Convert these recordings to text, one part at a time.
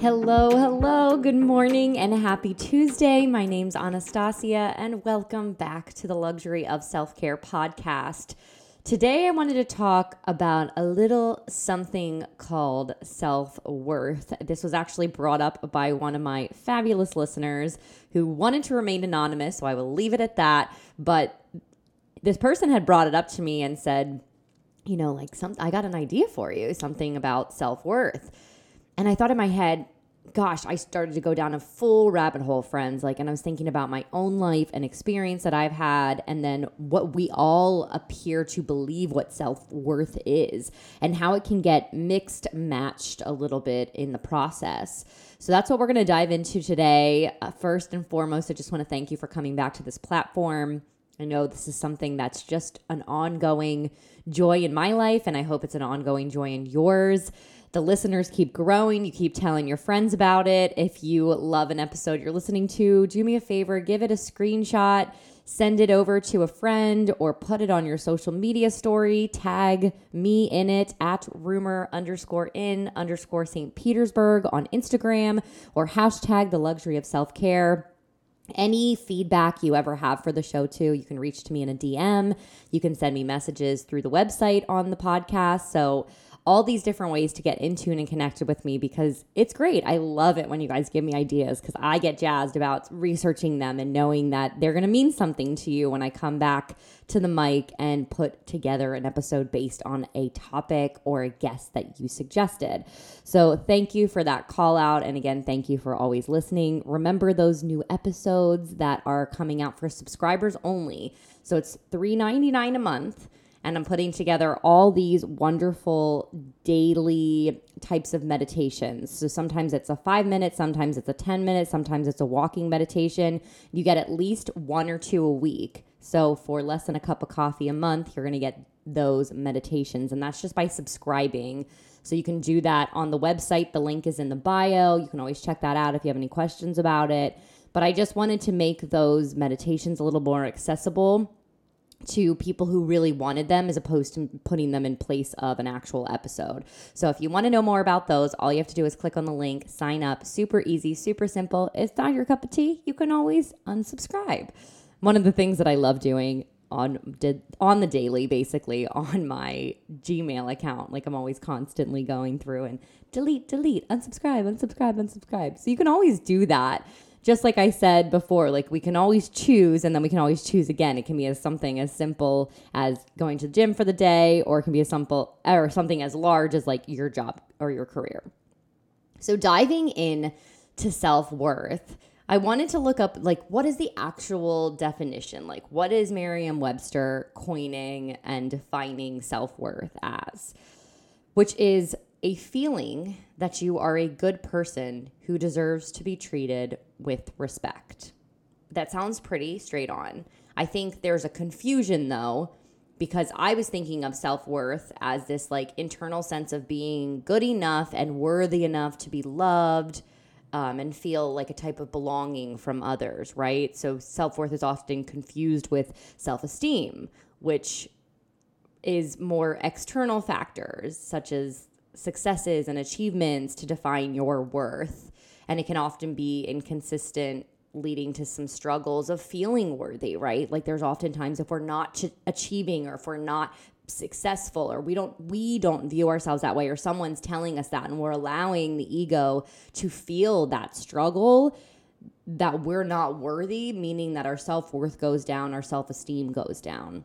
Hello, hello, good morning, and happy Tuesday. My name's Anastasia, and welcome back to the Luxury of Self Care podcast. Today, I wanted to talk about a little something called self worth. This was actually brought up by one of my fabulous listeners who wanted to remain anonymous, so I will leave it at that. But this person had brought it up to me and said, you know, like some I got an idea for you, something about self-worth. And I thought in my head, gosh, I started to go down a full rabbit hole, friends. Like, and I was thinking about my own life and experience that I've had, and then what we all appear to believe what self worth is, and how it can get mixed matched a little bit in the process. So that's what we're going to dive into today. Uh, first and foremost, I just want to thank you for coming back to this platform. I know this is something that's just an ongoing joy in my life, and I hope it's an ongoing joy in yours. The listeners keep growing. You keep telling your friends about it. If you love an episode you're listening to, do me a favor, give it a screenshot, send it over to a friend, or put it on your social media story. Tag me in it at rumor underscore in underscore St. Petersburg on Instagram, or hashtag the luxury of self care any feedback you ever have for the show too you can reach to me in a dm you can send me messages through the website on the podcast so all these different ways to get in tune and connected with me because it's great. I love it when you guys give me ideas because I get jazzed about researching them and knowing that they're going to mean something to you when I come back to the mic and put together an episode based on a topic or a guest that you suggested. So, thank you for that call out. And again, thank you for always listening. Remember those new episodes that are coming out for subscribers only. So, it's $3.99 a month and I'm putting together all these wonderful daily types of meditations. So sometimes it's a five minute, sometimes it's a 10 minute, sometimes it's a walking meditation. You get at least one or two a week. So for less than a cup of coffee a month, you're going to get those meditations. And that's just by subscribing. So you can do that on the website. The link is in the bio. You can always check that out if you have any questions about it. But I just wanted to make those meditations a little more accessible to people who really wanted them as opposed to putting them in place of an actual episode. So if you want to know more about those, all you have to do is click on the link, sign up. Super easy, super simple. It's not your cup of tea. You can always unsubscribe. One of the things that I love doing on did on the daily basically on my Gmail account. Like I'm always constantly going through and delete, delete, unsubscribe, unsubscribe, unsubscribe. So you can always do that just like I said before, like we can always choose and then we can always choose again. It can be as something as simple as going to the gym for the day, or it can be as simple or something as large as like your job or your career. So diving in to self-worth, I wanted to look up like what is the actual definition? Like what is Merriam-Webster coining and defining self-worth as? Which is a feeling that you are a good person who deserves to be treated with respect. That sounds pretty straight on. I think there's a confusion though, because I was thinking of self worth as this like internal sense of being good enough and worthy enough to be loved um, and feel like a type of belonging from others, right? So self worth is often confused with self esteem, which is more external factors such as successes and achievements to define your worth. And it can often be inconsistent, leading to some struggles of feeling worthy, right? Like there's oftentimes if we're not ch- achieving or if we're not successful or we don't we don't view ourselves that way or someone's telling us that and we're allowing the ego to feel that struggle that we're not worthy meaning that our self-worth goes down our self-esteem goes down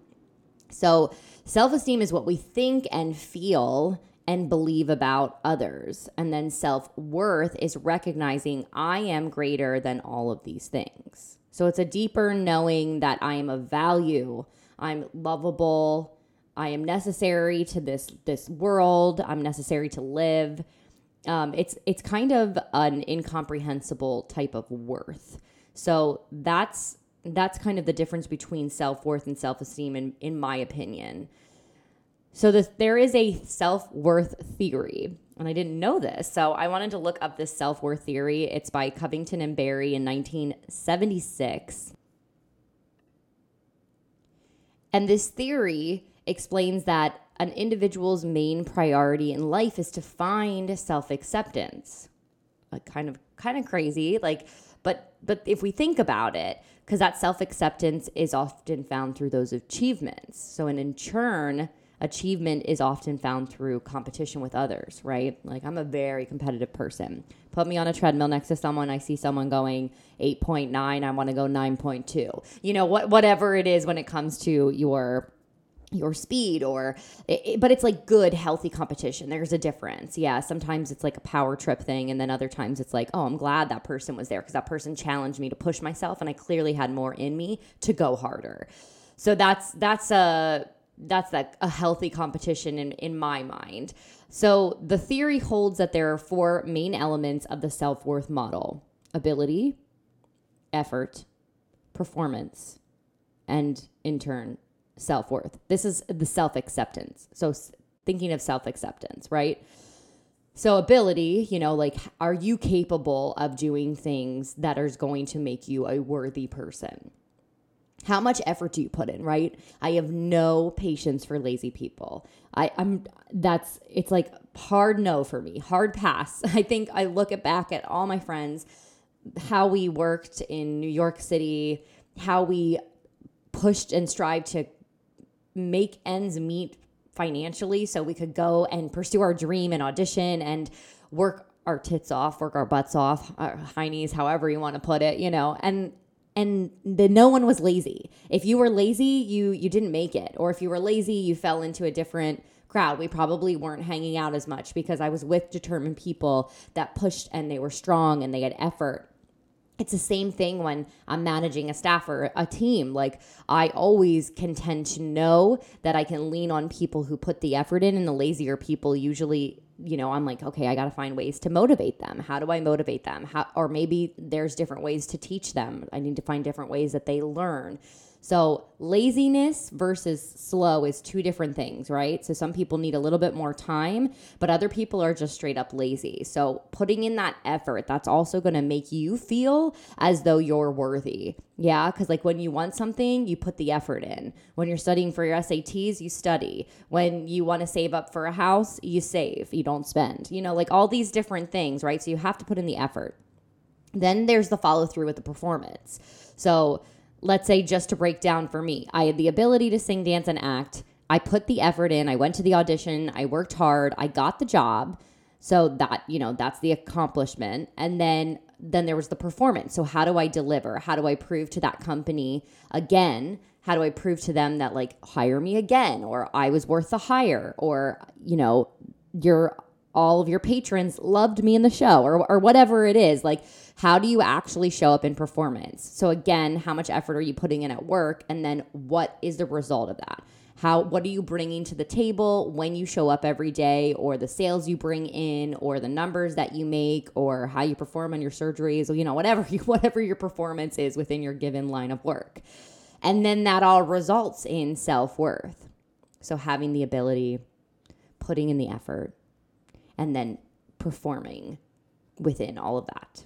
so Self esteem is what we think and feel and believe about others. And then self worth is recognizing I am greater than all of these things. So it's a deeper knowing that I am of value, I'm lovable, I am necessary to this this world, I'm necessary to live. Um, it's it's kind of an incomprehensible type of worth. So that's that's kind of the difference between self worth and self esteem, in in my opinion. So there is a self worth theory, and I didn't know this. So I wanted to look up this self worth theory. It's by Covington and Beery in 1976. And this theory explains that an individual's main priority in life is to find self acceptance. Like kind of kind of crazy, like but but if we think about it, because that self acceptance is often found through those achievements. So and in turn, achievement is often found through competition with others, right? Like I'm a very competitive person. Put me on a treadmill next to someone, I see someone going 8.9, I want to go 9.2. You know, what whatever it is when it comes to your your speed or it, but it's like good healthy competition there's a difference yeah sometimes it's like a power trip thing and then other times it's like oh i'm glad that person was there because that person challenged me to push myself and i clearly had more in me to go harder so that's that's a that's like a healthy competition in in my mind so the theory holds that there are four main elements of the self-worth model ability effort performance and in turn self worth. This is the self acceptance. So thinking of self acceptance, right? So ability, you know, like are you capable of doing things that are going to make you a worthy person? How much effort do you put in, right? I have no patience for lazy people. I, I'm that's it's like hard no for me, hard pass. I think I look at back at all my friends, how we worked in New York City, how we pushed and strived to make ends meet financially so we could go and pursue our dream and audition and work our tits off, work our butts off, our heinies, however you want to put it, you know, and and the no one was lazy. If you were lazy, you you didn't make it, or if you were lazy, you fell into a different crowd. We probably weren't hanging out as much because I was with determined people that pushed and they were strong and they had effort it's the same thing when I'm managing a staff or a team. Like I always can tend to know that I can lean on people who put the effort in and the lazier people usually, you know, I'm like, okay, I got to find ways to motivate them. How do I motivate them? How or maybe there's different ways to teach them. I need to find different ways that they learn. So, laziness versus slow is two different things, right? So, some people need a little bit more time, but other people are just straight up lazy. So, putting in that effort, that's also going to make you feel as though you're worthy. Yeah, because like when you want something, you put the effort in. When you're studying for your SATs, you study. When you want to save up for a house, you save, you don't spend. You know, like all these different things, right? So, you have to put in the effort. Then there's the follow through with the performance. So, let's say just to break down for me, I had the ability to sing, dance, and act. I put the effort in. I went to the audition. I worked hard. I got the job. So that, you know, that's the accomplishment. And then then there was the performance. So how do I deliver? How do I prove to that company again? How do I prove to them that like hire me again or I was worth the hire or you know, your all of your patrons loved me in the show or, or whatever it is like how do you actually show up in performance? So again how much effort are you putting in at work? And then what is the result of that? How what are you bringing to the table when you show up every day or the sales you bring in or the numbers that you make or how you perform on your surgeries or you know whatever you, whatever your performance is within your given line of work? And then that all results in self-worth. So having the ability putting in the effort and then performing within all of that.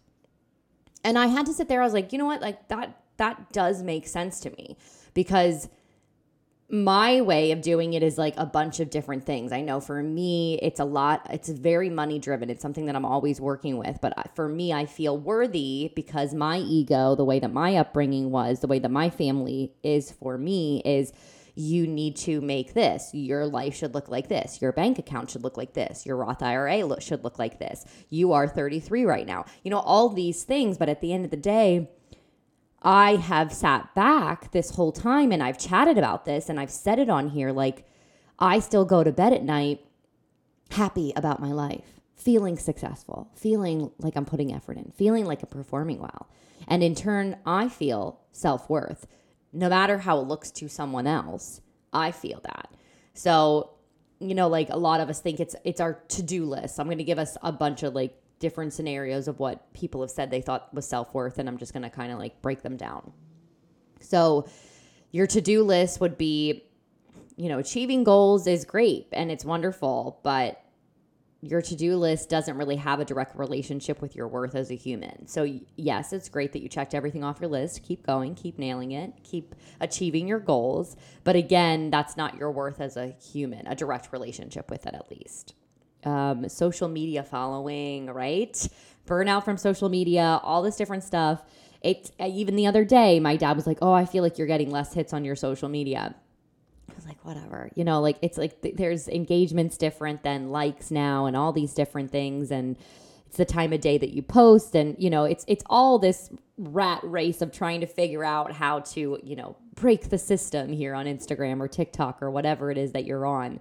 And I had to sit there I was like, you know what? Like that that does make sense to me because my way of doing it is like a bunch of different things. I know for me, it's a lot, it's very money driven. It's something that I'm always working with. But uh, for me, I feel worthy because my ego, the way that my upbringing was, the way that my family is for me, is you need to make this. Your life should look like this. Your bank account should look like this. Your Roth IRA look, should look like this. You are 33 right now. You know, all these things. But at the end of the day, I have sat back this whole time and I've chatted about this and I've said it on here like I still go to bed at night happy about my life, feeling successful, feeling like I'm putting effort in, feeling like I'm performing well. And in turn, I feel self worth. No matter how it looks to someone else, I feel that. So, you know, like a lot of us think it's it's our to-do list. I'm going to give us a bunch of like different scenarios of what people have said they thought was self-worth and I'm just going to kind of like break them down. So, your to-do list would be you know, achieving goals is great and it's wonderful, but your to-do list doesn't really have a direct relationship with your worth as a human. So yes, it's great that you checked everything off your list. Keep going, keep nailing it, keep achieving your goals, but again, that's not your worth as a human, a direct relationship with it at least. Um, social media following, right? Burnout from social media, all this different stuff. It even the other day, my dad was like, "Oh, I feel like you're getting less hits on your social media." Was like, whatever, you know, like it's like th- there's engagements different than likes now and all these different things. And it's the time of day that you post. And, you know, it's, it's all this rat race of trying to figure out how to, you know, break the system here on Instagram or TikTok or whatever it is that you're on.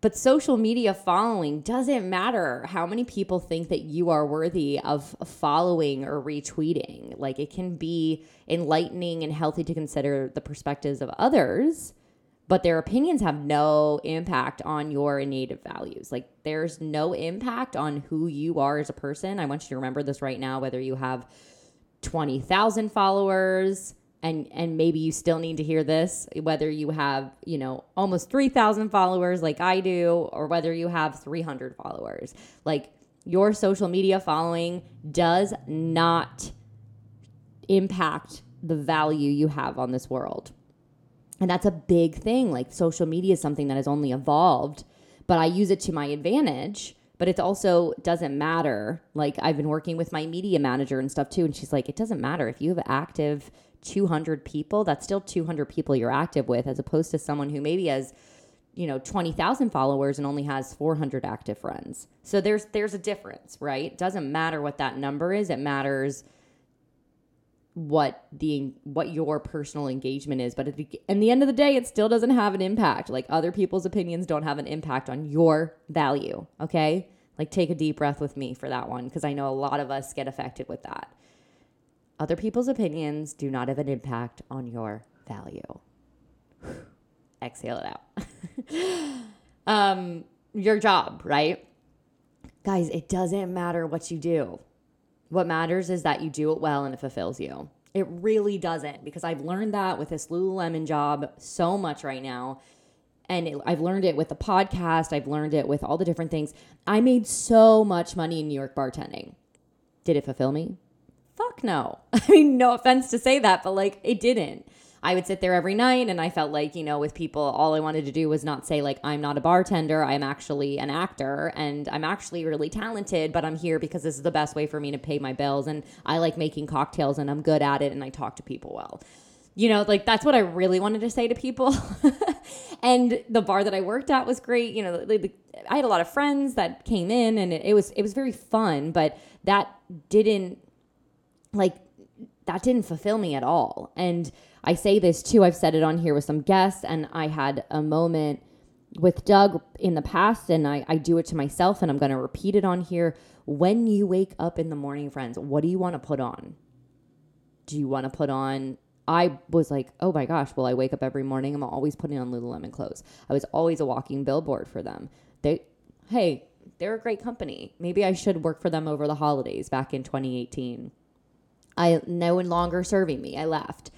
But social media following doesn't matter how many people think that you are worthy of following or retweeting. Like it can be enlightening and healthy to consider the perspectives of others but their opinions have no impact on your innate values. Like there's no impact on who you are as a person. I want you to remember this right now, whether you have 20,000 followers and and maybe you still need to hear this, whether you have, you know, almost 3,000 followers like I do or whether you have 300 followers. Like your social media following does not impact the value you have on this world. And that's a big thing. Like social media is something that has only evolved, but I use it to my advantage. But it also doesn't matter. Like I've been working with my media manager and stuff too. And she's like, it doesn't matter if you have active 200 people, that's still 200 people you're active with, as opposed to someone who maybe has, you know, 20,000 followers and only has 400 active friends. So there's there's a difference, right? It doesn't matter what that number is. It matters what the what your personal engagement is but at the, the end of the day it still doesn't have an impact. Like other people's opinions don't have an impact on your value okay? Like take a deep breath with me for that one because i know a lot of us get affected with that. Other people's opinions do not have an impact on your value. Exhale it out. Um your job right? Guys it doesn't matter what you do what matters is that you do it well and it fulfills you. It really doesn't because I've learned that with this Lululemon job so much right now. And it, I've learned it with the podcast. I've learned it with all the different things. I made so much money in New York bartending. Did it fulfill me? Fuck no. I mean, no offense to say that, but like it didn't. I would sit there every night and I felt like, you know, with people, all I wanted to do was not say, like, I'm not a bartender. I'm actually an actor and I'm actually really talented, but I'm here because this is the best way for me to pay my bills. And I like making cocktails and I'm good at it and I talk to people well. You know, like that's what I really wanted to say to people. and the bar that I worked at was great. You know, I had a lot of friends that came in and it, was it was very fun, but that didn't like that didn't fulfill me at all. And I say this too, I've said it on here with some guests, and I had a moment with Doug in the past, and I, I do it to myself, and I'm going to repeat it on here. When you wake up in the morning, friends, what do you want to put on? Do you want to put on? I was like, oh my gosh, well, I wake up every morning. I'm always putting on Lululemon clothes. I was always a walking billboard for them. They, hey, they're a great company. Maybe I should work for them over the holidays back in 2018. I no longer serving me. I left.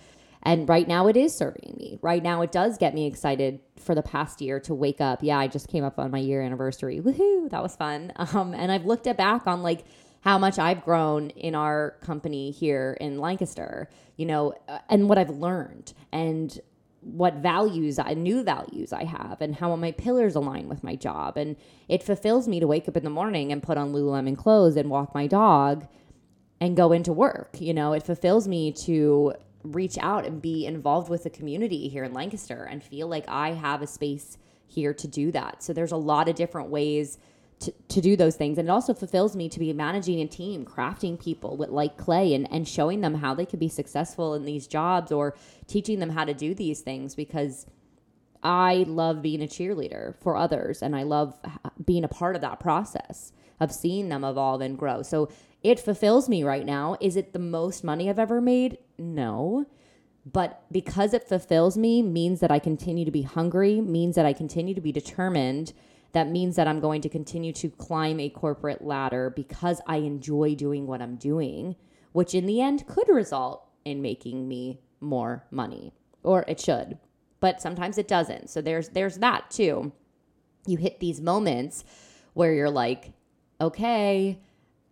And right now it is serving me. Right now it does get me excited for the past year to wake up. Yeah, I just came up on my year anniversary. Woohoo, that was fun. Um, and I've looked at back on like how much I've grown in our company here in Lancaster, you know, uh, and what I've learned and what values I new values I have and how my pillars align with my job. And it fulfills me to wake up in the morning and put on Lululemon clothes and walk my dog and go into work. You know, it fulfills me to reach out and be involved with the community here in Lancaster and feel like I have a space here to do that. So there's a lot of different ways to, to do those things. And it also fulfills me to be managing a team, crafting people with like clay and, and showing them how they could be successful in these jobs or teaching them how to do these things because I love being a cheerleader for others and I love being a part of that process of seeing them evolve and grow. So it fulfills me right now. Is it the most money I've ever made? No. But because it fulfills me means that I continue to be hungry, means that I continue to be determined. That means that I'm going to continue to climb a corporate ladder because I enjoy doing what I'm doing, which in the end could result in making me more money or it should. But sometimes it doesn't. So there's there's that too. You hit these moments where you're like, okay,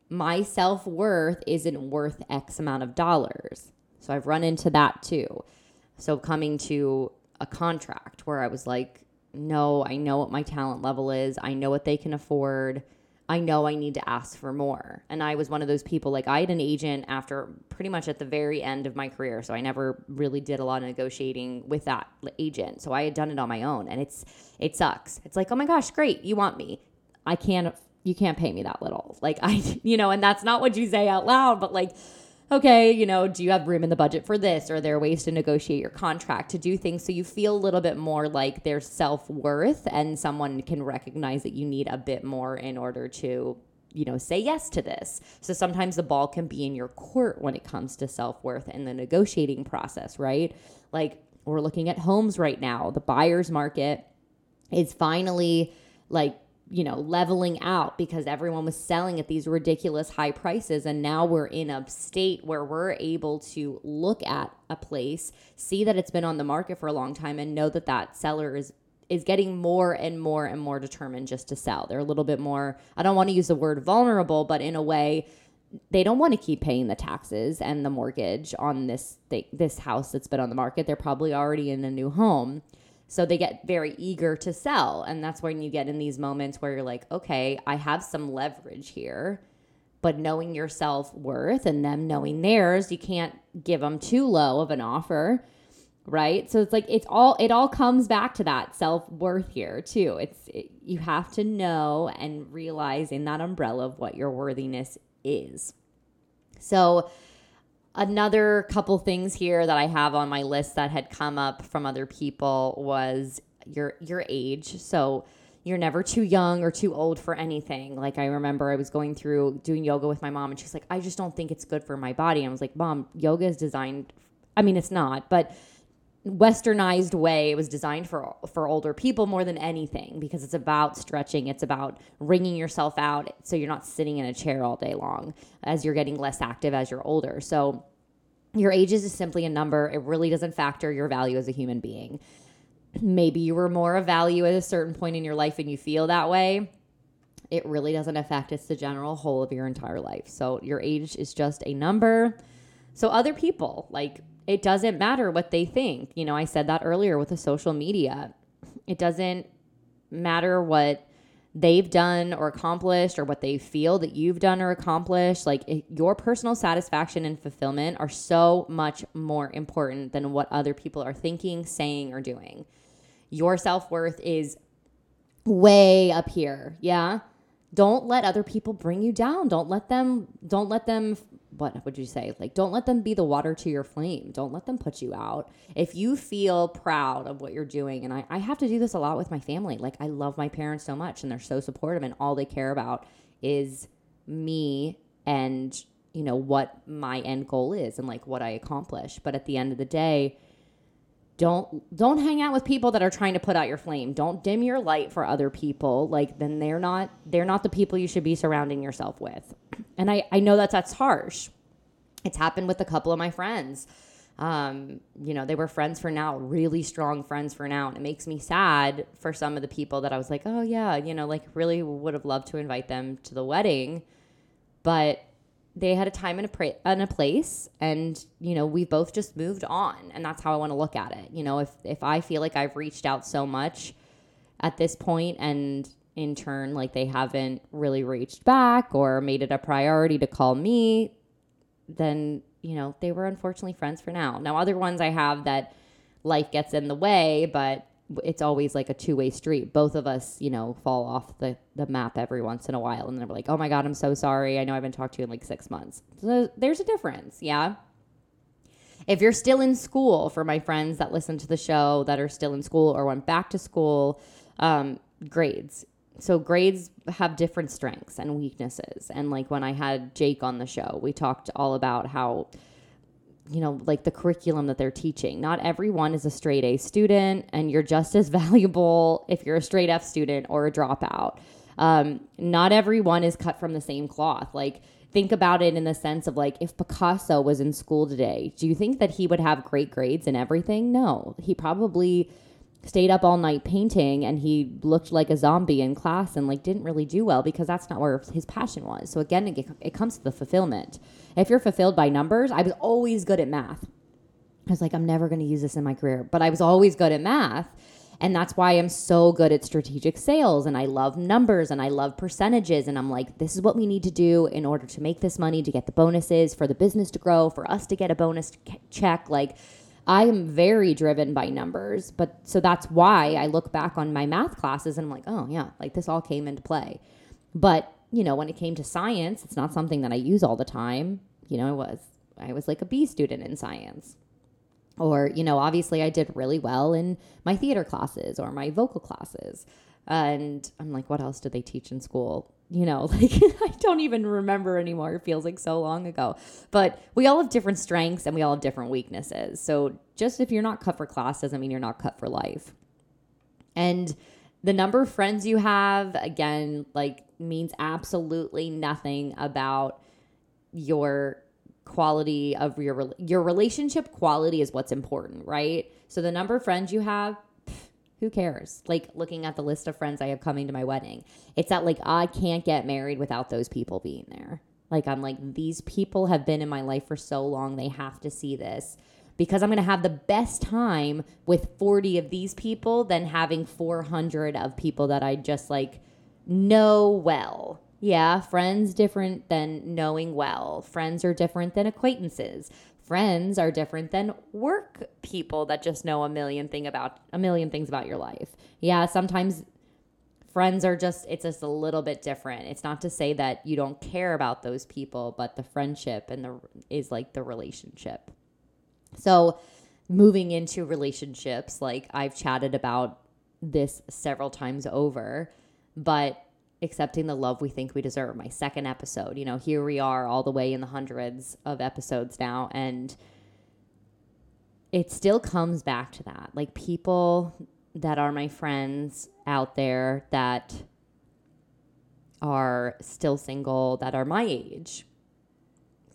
my self worth isn't worth X amount of dollars. So I've run into that too. So coming to a contract where I was like, no, I know what my talent level is, I know what they can afford. I know I need to ask for more. And I was one of those people, like, I had an agent after pretty much at the very end of my career. So I never really did a lot of negotiating with that agent. So I had done it on my own. And it's, it sucks. It's like, oh my gosh, great. You want me. I can't, you can't pay me that little. Like, I, you know, and that's not what you say out loud, but like, okay, you know, do you have room in the budget for this? Or are there ways to negotiate your contract to do things so you feel a little bit more like there's self worth and someone can recognize that you need a bit more in order to, you know, say yes to this. So sometimes the ball can be in your court when it comes to self worth and the negotiating process, right? Like we're looking at homes right now. The buyer's market is finally like you know, leveling out because everyone was selling at these ridiculous high prices. And now we're in a state where we're able to look at a place, see that it's been on the market for a long time, and know that that seller is is getting more and more and more determined just to sell. They're a little bit more I don't want to use the word vulnerable, but in a way they don't want to keep paying the taxes and the mortgage on this thing, this house that's been on the market. They're probably already in a new home. So they get very eager to sell. And that's when you get in these moments where you're like, okay, I have some leverage here. But knowing your self worth and them knowing theirs, you can't give them too low of an offer. Right. So it's like, it's all, it all comes back to that self worth here too. It's, it, you have to know and realize in that umbrella of what your worthiness is. So, another couple things here that I have on my list that had come up from other people was your your age. So you're never too young or too old for anything. Like I remember I was going through doing yoga with my mom and she's like, "I just don't think it's good for my body." And I was like, "Mom, yoga is designed I mean, it's not, but westernized way. It was designed for for older people more than anything because it's about stretching it's about wringing yourself out so you're not sitting in a chair all day long as you're getting less active as you're older. So your age is simply a number. It really doesn't factor your value as a human being. Maybe you were more of value at a certain point in your life and you feel that way. It really doesn't affect it's the general whole of your entire life. So your age is just a number. So other people like it doesn't matter what they think. You know, I said that earlier with the social media. It doesn't matter what they've done or accomplished or what they feel that you've done or accomplished. Like it, your personal satisfaction and fulfillment are so much more important than what other people are thinking, saying, or doing. Your self worth is way up here. Yeah. Don't let other people bring you down. Don't let them, don't let them what would you say? Like, don't let them be the water to your flame. Don't let them put you out. If you feel proud of what you're doing, and I, I have to do this a lot with my family. Like, I love my parents so much and they're so supportive, and all they care about is me and, you know, what my end goal is and like what I accomplish. But at the end of the day, don't don't hang out with people that are trying to put out your flame. Don't dim your light for other people. Like then they're not they're not the people you should be surrounding yourself with. And i i know that that's harsh. It's happened with a couple of my friends. Um, you know they were friends for now really strong friends for now. And it makes me sad for some of the people that i was like oh yeah you know like really would have loved to invite them to the wedding. But they had a time and a, pra- and a place and you know we've both just moved on and that's how i want to look at it. You know if if i feel like i've reached out so much at this point and in turn like they haven't really reached back or made it a priority to call me then you know they were unfortunately friends for now. Now other ones i have that life gets in the way but it's always like a two-way street both of us you know fall off the, the map every once in a while and they're like oh my god i'm so sorry i know i haven't talked to you in like six months so there's a difference yeah if you're still in school, for my friends that listen to the show that are still in school or went back to school, um, grades. So grades have different strengths and weaknesses. And like when I had Jake on the show, we talked all about how you know, like the curriculum that they're teaching. Not everyone is a straight A student, and you're just as valuable if you're a straight F student or a dropout. Um, not everyone is cut from the same cloth. Like, think about it in the sense of like if Picasso was in school today, do you think that he would have great grades and everything? No, he probably stayed up all night painting and he looked like a zombie in class and like didn't really do well because that's not where his passion was. So again, it, it comes to the fulfillment. If you're fulfilled by numbers, I was always good at math. I was like, I'm never going to use this in my career, but I was always good at math. And that's why I'm so good at strategic sales and I love numbers and I love percentages. And I'm like, this is what we need to do in order to make this money, to get the bonuses, for the business to grow, for us to get a bonus check. Like, I am very driven by numbers. But so that's why I look back on my math classes and I'm like, oh, yeah, like this all came into play. But, you know, when it came to science, it's not something that I use all the time. You know, I was, I was like a B student in science or, you know, obviously I did really well in my theater classes or my vocal classes. And I'm like, what else did they teach in school? You know, like I don't even remember anymore. It feels like so long ago. But we all have different strengths and we all have different weaknesses. So just if you're not cut for class doesn't mean you're not cut for life. And the number of friends you have, again, like means absolutely nothing about your quality of your your relationship quality is what's important, right? So the number of friends you have, who cares? Like looking at the list of friends I have coming to my wedding, it's that like I can't get married without those people being there. Like I'm like these people have been in my life for so long, they have to see this because I'm going to have the best time with 40 of these people than having 400 of people that I just like know well yeah, friends different than knowing well. Friends are different than acquaintances. Friends are different than work people that just know a million thing about a million things about your life. Yeah, sometimes friends are just it's just a little bit different. It's not to say that you don't care about those people, but the friendship and the is like the relationship. So, moving into relationships, like I've chatted about this several times over, but accepting the love we think we deserve. My second episode. You know, here we are all the way in the hundreds of episodes now. And it still comes back to that. Like people that are my friends out there that are still single, that are my age,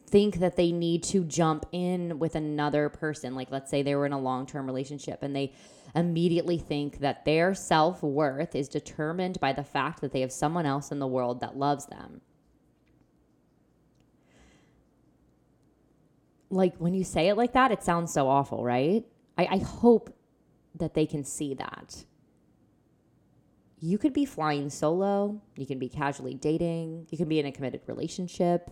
think that they need to jump in with another person. Like, let's say they were in a long term relationship and they immediately think that their self worth is determined by the fact that they have someone else in the world that loves them. Like when you say it like that, it sounds so awful, right? I, I hope that they can see that. You could be flying solo, you can be casually dating, you can be in a committed relationship.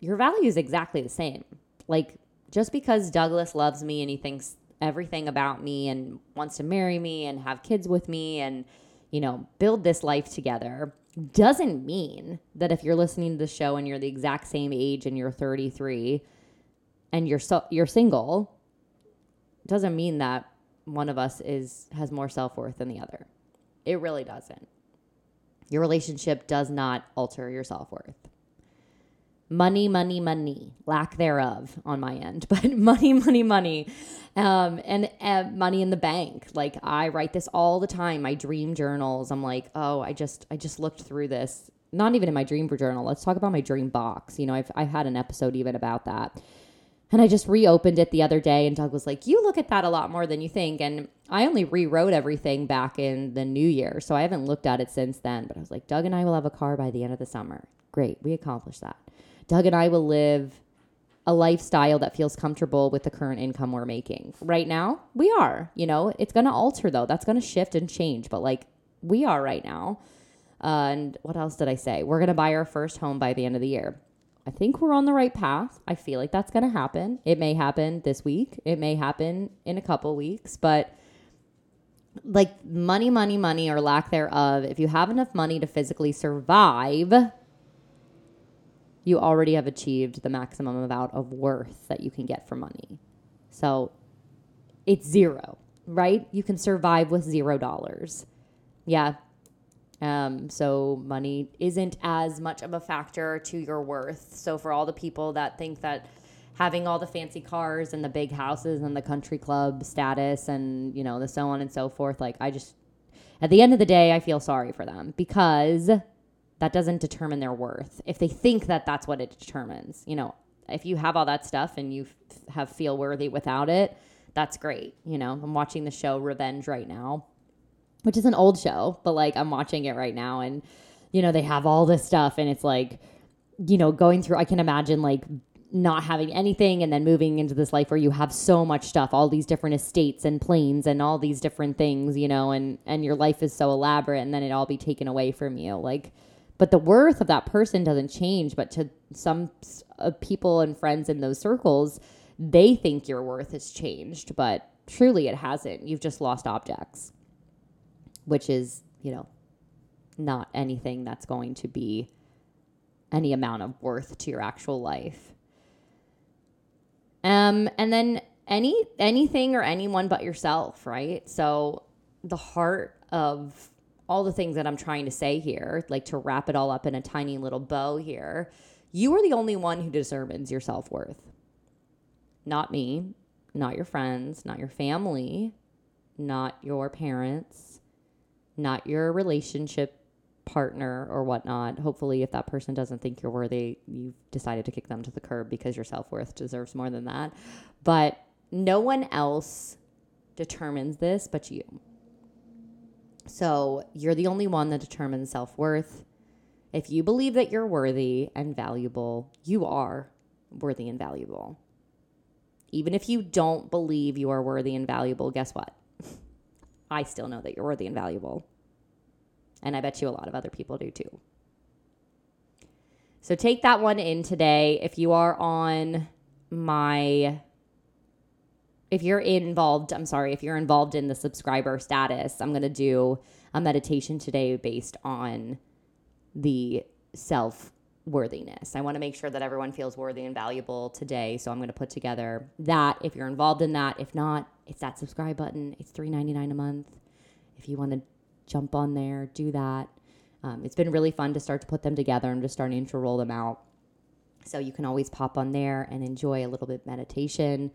Your value is exactly the same. Like, just because Douglas loves me and he thinks everything about me and wants to marry me and have kids with me and you know build this life together doesn't mean that if you're listening to the show and you're the exact same age and you're 33 and you're so you're single doesn't mean that one of us is has more self-worth than the other. It really doesn't. Your relationship does not alter your self-worth money, money, money, lack thereof on my end, but money, money, money, um, and uh, money in the bank. Like I write this all the time. My dream journals. I'm like, oh, I just, I just looked through this. Not even in my dream journal. Let's talk about my dream box. You know, I've, I've had an episode even about that. And I just reopened it the other day, and Doug was like, You look at that a lot more than you think. And I only rewrote everything back in the new year. So I haven't looked at it since then. But I was like, Doug and I will have a car by the end of the summer. Great. We accomplished that. Doug and I will live a lifestyle that feels comfortable with the current income we're making. Right now, we are. You know, it's going to alter though. That's going to shift and change, but like we are right now. Uh, and what else did I say? We're going to buy our first home by the end of the year. I think we're on the right path. I feel like that's going to happen. It may happen this week. It may happen in a couple weeks, but like money, money, money, or lack thereof, if you have enough money to physically survive, you already have achieved the maximum amount of worth that you can get for money. So it's zero, right? You can survive with zero dollars. Yeah. Um, so money isn't as much of a factor to your worth. So for all the people that think that having all the fancy cars and the big houses and the country club status and you know the so on and so forth, like I just at the end of the day, I feel sorry for them because that doesn't determine their worth. If they think that that's what it determines, you know, if you have all that stuff and you f- have feel worthy without it, that's great. You know, I'm watching the show Revenge right now, which is an old show, but like I'm watching it right now and you know, they have all this stuff and it's like you know, going through I can imagine like not having anything and then moving into this life where you have so much stuff all these different estates and planes and all these different things you know and and your life is so elaborate and then it all be taken away from you like but the worth of that person doesn't change but to some uh, people and friends in those circles they think your worth has changed but truly it hasn't you've just lost objects which is you know not anything that's going to be any amount of worth to your actual life um, and then any anything or anyone but yourself, right? So the heart of all the things that I'm trying to say here, like to wrap it all up in a tiny little bow here, you are the only one who determines your self worth. Not me, not your friends, not your family, not your parents, not your relationship partner or whatnot. Hopefully, if that person doesn't think you're worthy, you've decided to kick them to the curb because your self worth deserves more than that. But no one else determines this but you. So you're the only one that determines self worth. If you believe that you're worthy and valuable, you are worthy and valuable. Even if you don't believe you are worthy and valuable, guess what? I still know that you're worthy and valuable. And I bet you a lot of other people do too. So take that one in today. If you are on my if you're involved, I'm sorry, if you're involved in the subscriber status, I'm going to do a meditation today based on the self worthiness. I want to make sure that everyone feels worthy and valuable today. So I'm going to put together that if you're involved in that. If not, it's that subscribe button. It's $3.99 a month. If you want to jump on there, do that. Um, it's been really fun to start to put them together. I'm just starting to roll them out. So you can always pop on there and enjoy a little bit meditation.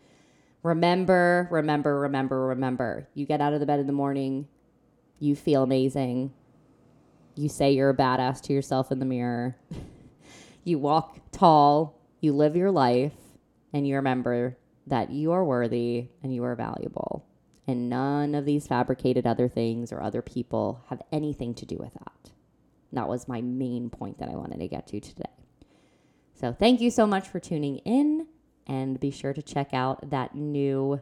Remember, remember, remember, remember. You get out of the bed in the morning, you feel amazing. You say you're a badass to yourself in the mirror. you walk tall, you live your life, and you remember that you are worthy and you are valuable. And none of these fabricated other things or other people have anything to do with that. That was my main point that I wanted to get to today. So, thank you so much for tuning in. And be sure to check out that new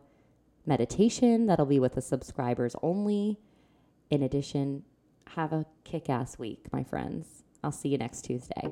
meditation that'll be with the subscribers only. In addition, have a kick ass week, my friends. I'll see you next Tuesday.